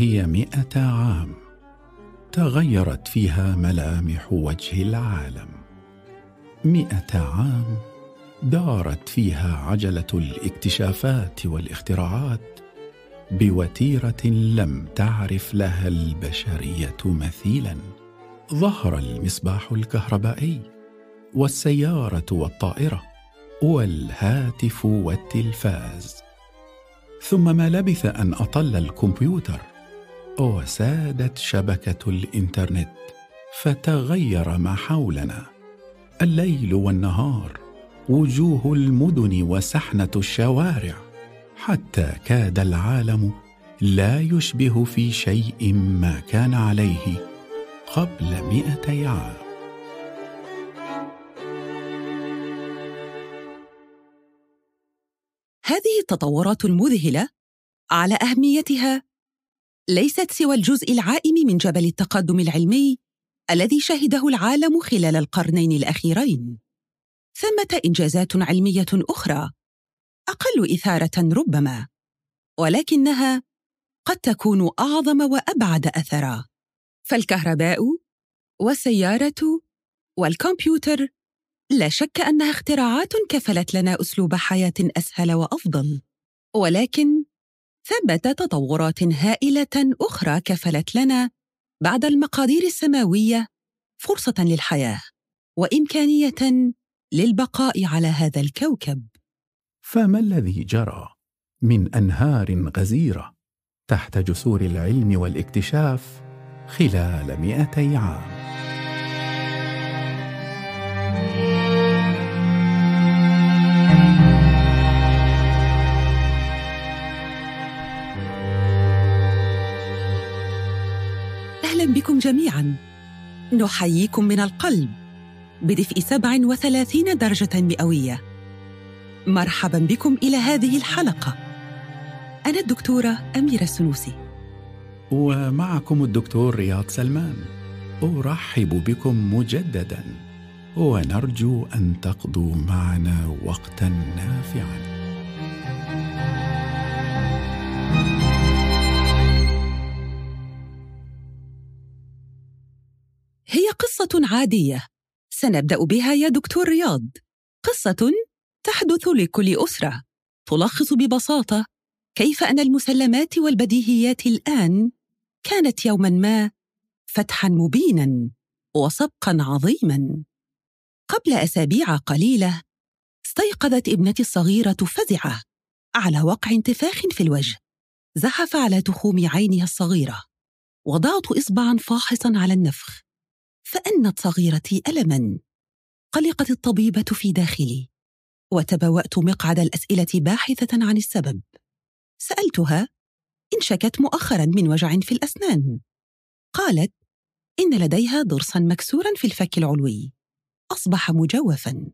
هي مئة عام. تغيرت فيها ملامح وجه العالم. مئة عام دارت فيها عجلة الاكتشافات والاختراعات بوتيرة لم تعرف لها البشرية مثيلا. ظهر المصباح الكهربائي والسيارة والطائرة والهاتف والتلفاز. ثم ما لبث أن أطل الكمبيوتر وسادت شبكة الإنترنت فتغير ما حولنا. الليل والنهار وجوه المدن وسحنة الشوارع حتى كاد العالم لا يشبه في شيء ما كان عليه قبل مئتي عام. هذه التطورات المذهلة على أهميتها ليست سوى الجزء العائم من جبل التقدم العلمي الذي شهده العالم خلال القرنين الأخيرين. ثمة إنجازات علمية أخرى أقل إثارة ربما ولكنها قد تكون أعظم وأبعد أثرا. فالكهرباء والسيارة والكمبيوتر لا شك أنها اختراعات كفلت لنا أسلوب حياة أسهل وأفضل ولكن ثمه تطورات هائلة أخرى كفلت لنا بعد المقادير السماوية فرصة للحياة وإمكانية للبقاء على هذا الكوكب. فما الذي جرى من أنهار غزيرة تحت جسور العلم والاكتشاف خلال مئتي عام؟ بكم جميعا. نحييكم من القلب. بدفء 37 درجة مئوية. مرحبا بكم إلى هذه الحلقة. أنا الدكتورة أميرة السنوسي ومعكم الدكتور رياض سلمان. أرحب بكم مجددا. ونرجو أن تقضوا معنا وقتا نافعا. قصة عادية. سنبدأ بها يا دكتور رياض. قصة تحدث لكل أسرة. تلخص ببساطة كيف أن المسلمات والبديهيات الآن كانت يوما ما فتحا مبينا وسبقا عظيما. قبل أسابيع قليلة استيقظت ابنتي الصغيرة فزعة على وقع انتفاخ في الوجه. زحف على تخوم عينها الصغيرة. وضعت إصبعا فاحصا على النفخ. فأنت صغيرتي ألما. قلقت الطبيبة في داخلي وتبوأت مقعد الأسئلة باحثة عن السبب. سألتها إن شكت مؤخرا من وجع في الأسنان. قالت إن لديها ضرسا مكسورا في الفك العلوي. أصبح مجوفا.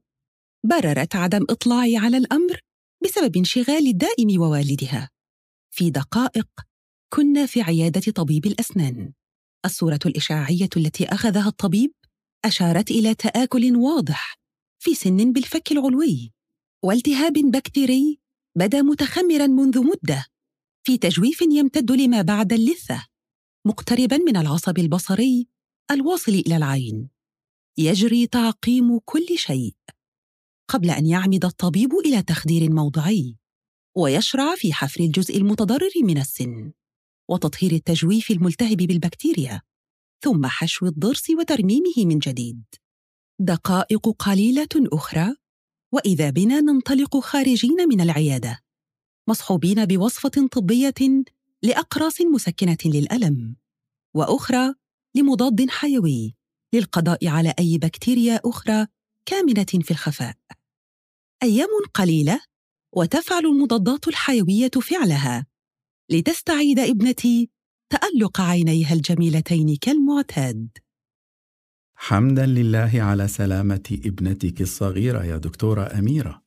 بررت عدم إطلاعي على الأمر بسبب انشغال الدائم ووالدها. في دقائق كنا في عيادة طبيب الأسنان. الصورة الإشعاعية التي أخذها الطبيب أشارت إلى تآكل واضح في سن بالفك العلوي والتهاب بكتيري بدا متخمرا منذ مدة في تجويف يمتد لما بعد اللثة مقتربا من العصب البصري الواصل إلى العين. يجري تعقيم كل شيء قبل أن يعمد الطبيب إلى تخدير موضعي ويشرع في حفر الجزء المتضرر من السن. وتطهير التجويف الملتهب بالبكتيريا ثم حشو الضرس وترميمه من جديد. دقائق قليلة أخرى وإذا بنا ننطلق خارجين من العيادة مصحوبين بوصفة طبية لأقراص مسكنة للألم وأخرى لمضاد حيوي للقضاء على أي بكتيريا أخرى كامنة في الخفاء. أيام قليلة وتفعل المضادات الحيوية فعلها. لتستعيد ابنتي تألق عينيها الجميلتين كالمعتاد. حمدا لله على سلامة ابنتك الصغيرة يا دكتورة أميرة.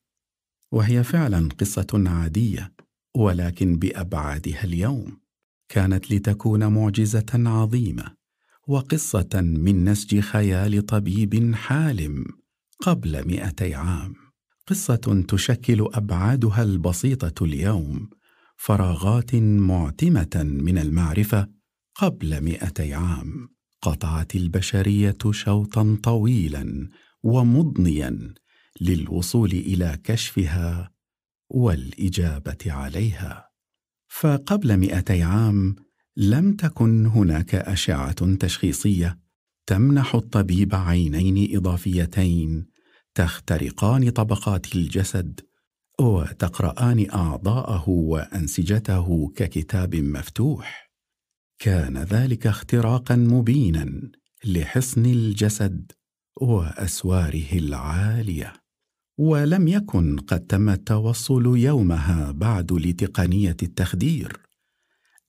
وهي فعلا قصة عادية ولكن بأبعادها اليوم. كانت لتكون معجزة عظيمة وقصة من نسج خيال طبيب حالم قبل مئتي عام. قصة تشكل أبعادها البسيطة اليوم فراغات معتمة من المعرفة قبل مئتي عام. قطعت البشرية شوطا طويلا ومضنيا للوصول إلى كشفها والإجابة عليها. فقبل مئتي عام لم تكن هناك أشعة تشخيصية تمنح الطبيب عينين إضافيتين تخترقان طبقات الجسد وتقرآن أعضاءه وأنسجته ككتاب مفتوح. كان ذلك اختراقا مبينا لحصن الجسد وأسواره العالية ولم يكن قد تم التوصل يومها بعد لتقنية التخدير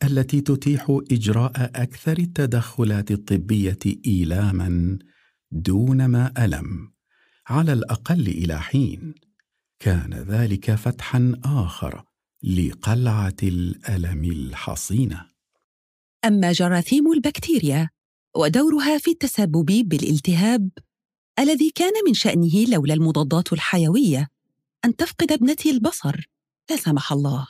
التي تتيح إجراء أكثر التدخلات الطبية ايلاما دون ما ألم على الأقل إلى حين. كان ذلك فتحا آخر لقلعة الألم الحصينة. أما جراثيم البكتيريا ودورها في التسبب بالالتهاب الذي كان من شأنه لولا المضادات الحيوية أن تفقد ابنتي البصر لا سمح الله.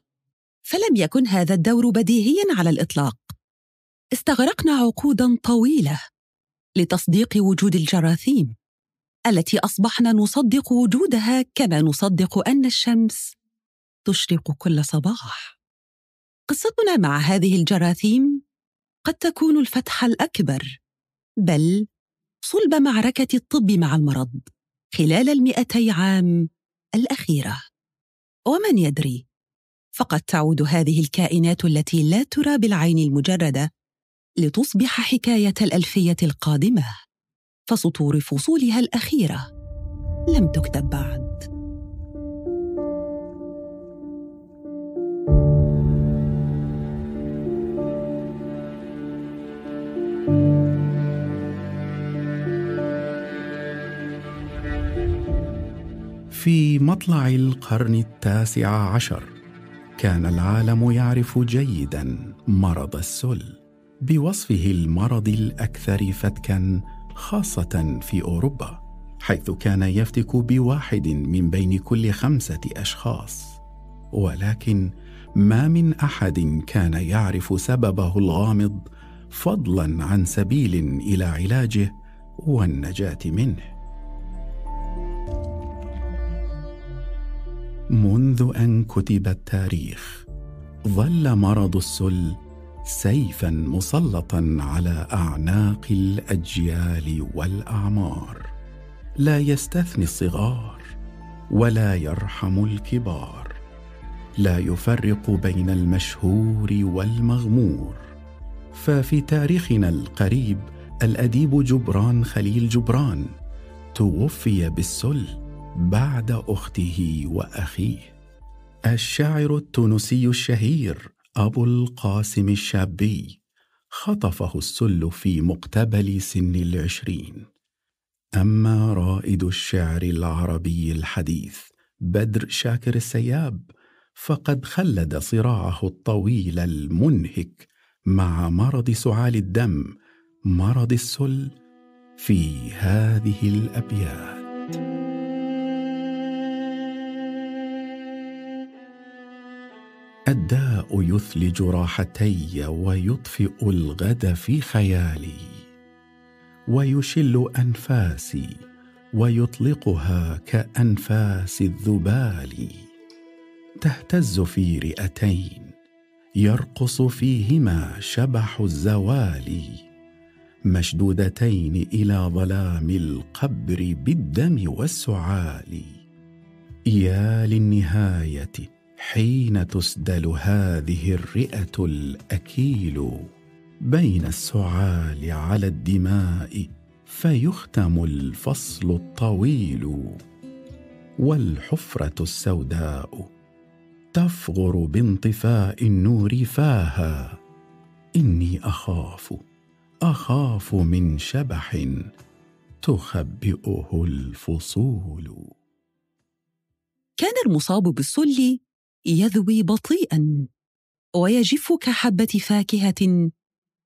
فلم يكن هذا الدور بديهيا على الإطلاق. استغرقنا عقودا طويلة لتصديق وجود الجراثيم. التي أصبحنا نصدق وجودها كما نصدق أن الشمس تشرق كل صباح. قصتنا مع هذه الجراثيم قد تكون الفتح الأكبر بل صلب معركة الطب مع المرض خلال المئتي عام الأخيرة. ومن يدري فقد تعود هذه الكائنات التي لا ترى بالعين المجردة لتصبح حكاية الألفية القادمة. فسطور فصولها الأخيرة. لم تكتب بعد. في مطلع القرن التاسع عشر كان العالم يعرف جيدا مرض السل. بوصفه المرض الأكثر فتكا خاصة في أوروبا حيث كان يفتك بواحد من بين كل خمسة أشخاص. ولكن ما من أحد كان يعرف سببه الغامض فضلا عن سبيل إلى علاجه والنجاة منه. منذ أن كتب التاريخ ظل مرض السل سيفا مسلطا على أعناق الأجيال والأعمار. لا يستثني الصغار ولا يرحم الكبار. لا يفرق بين المشهور والمغمور. ففي تاريخنا القريب الأديب جبران خليل جبران توفي بالسل بعد أخته وأخيه. الشاعر التونسي الشهير أبو القاسم الشابي خطفه السل في مقتبل سن العشرين. أما رائد الشعر العربي الحديث بدر شاكر السياب فقد خلد صراعه الطويل المنهك مع مرض سعال الدم مرض السل في هذه الأبيات. الداء يثلج راحتي ويطفئ الغد في خيالي ويشل أنفاسي ويطلقها كأنفاس الذبال. تهتز في رئتين يرقص فيهما شبح الزوال. مشدودتين إلى ظلام القبر بالدم والسعال. يا للنهاية. حين تسدل هذه الرئة الأكيل بين السعال على الدماء فيختم الفصل الطويل والحفرة السوداء تفغر بانطفاء النور فاها إني أخاف أخاف من شبح تخبئه الفصول. كان المصاب بالسل يذوي بطيئا ويجف كحبة فاكهة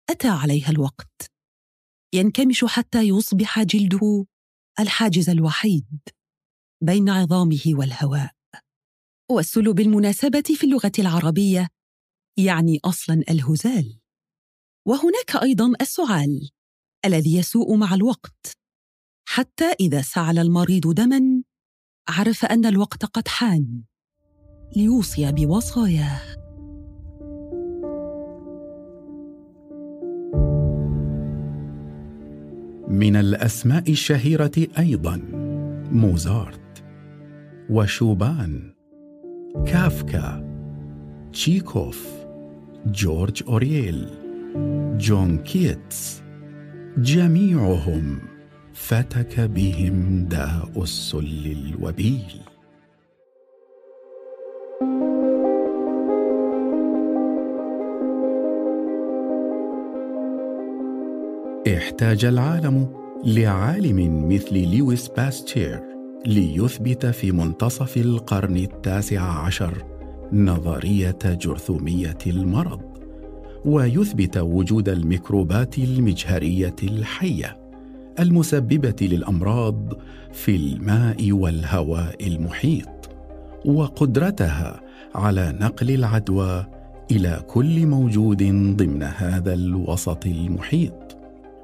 أتى عليها الوقت. ينكمش حتى يصبح جلده الحاجز الوحيد بين عظامه والهواء. والسل بالمناسبه في اللغة العربية يعني أصلا الهزال. وهناك أيضا السعال الذي يسوء مع الوقت. حتى إذا سعل المريض دما عرف أن الوقت قد حان. ليوصي بوصاياه. من الأسماء الشهيرة أيضا موزارت وشوبان كافكا تشيكوف جورج أورويل جون كيتس جميعهم فتك بهم داء السل الوبيل. احتاج العالم لعالم مثل لويس باستير ليثبت في منتصف القرن التاسع عشر نظرية جرثومية المرض ويثبت وجود الميكروبات المجهرية الحية المسببة للأمراض في الماء والهواء المحيط وقدرتها على نقل العدوى إلى كل موجود ضمن هذا الوسط المحيط.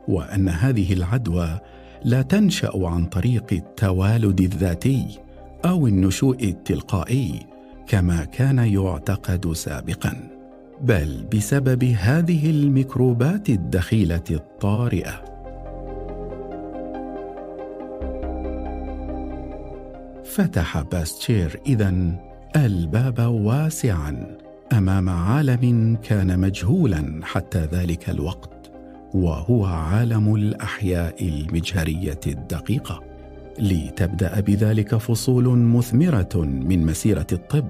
وأن هذه العدوى لا تنشأ عن طريق التوالد الذاتي أو النشوء التلقائي كما كان يعتقد سابقا بل بسبب هذه الميكروبات الدخيلة الطارئة. فتح باستشير اذا الباب واسعا أمام عالم كان مجهولا حتى ذلك الوقت. وهو عالم الأحياء المجهرية الدقيقة. لتبدأ بذلك فصول مثمرة من مسيرة الطب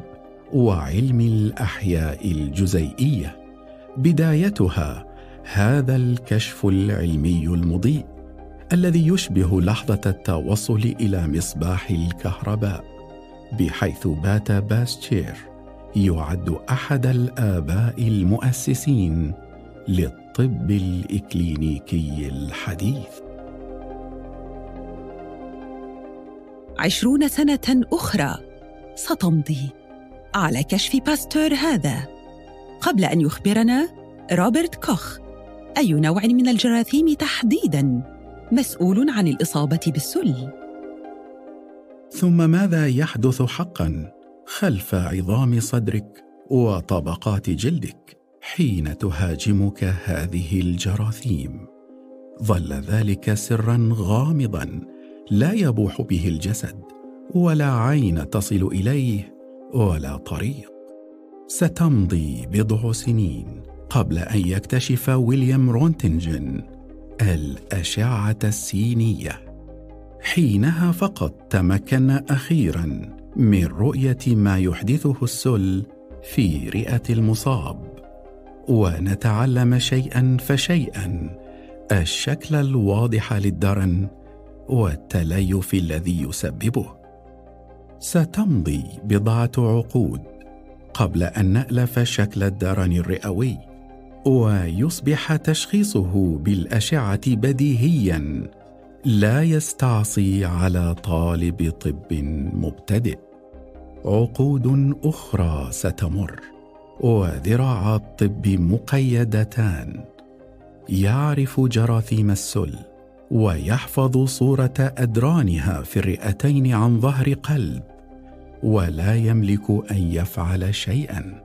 وعلم الأحياء الجزيئية. بدايتها هذا الكشف العلمي المضيء الذي يشبه لحظة التوصل إلى مصباح الكهرباء بحيث بات باستير يعد أحد الآباء المؤسسين للطب. الإكلينيكي الحديث. عشرون سنة أخرى ستمضي على كشف باستور هذا. قبل أن يخبرنا روبرت كوخ أي نوع من الجراثيم تحديداً مسؤول عن الإصابة بالسل؟ ثم ماذا يحدث حقا خلف عظام صدرك وطبقات جلدك؟ حين تهاجمك هذه الجراثيم. ظل ذلك سرا غامضا لا يبوح به الجسد ولا عين تصل إليه ولا طريق. ستمضي بضع سنين قبل أن يكتشف ويليام رونتنجن الأشعة السينية. حينها فقط تمكن أخيرا من رؤية ما يحدثه السل في رئة المصاب. ونتعلم شيئا فشيئا. الشكل الواضح للدرن والتليف الذي يسببه. ستمضي بضعة عقود قبل أن نألف شكل الدرن الرئوي ويصبح تشخيصه بالأشعة بديهيا. لا يستعصي على طالب طب مبتدئ. عقود أخرى ستمر. وذراعا الطب مقيدتان. يعرف جراثيم السل ويحفظ صورة أدرانها في الرئتين عن ظهر قلب ولا يملك أن يفعل شيئا.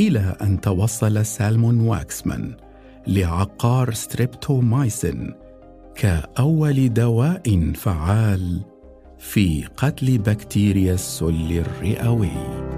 إلى أن توصل سالمون واكسمان لعقار ستريبتومايسين كأول دواء فعال في قتل بكتيريا السل الرئوي.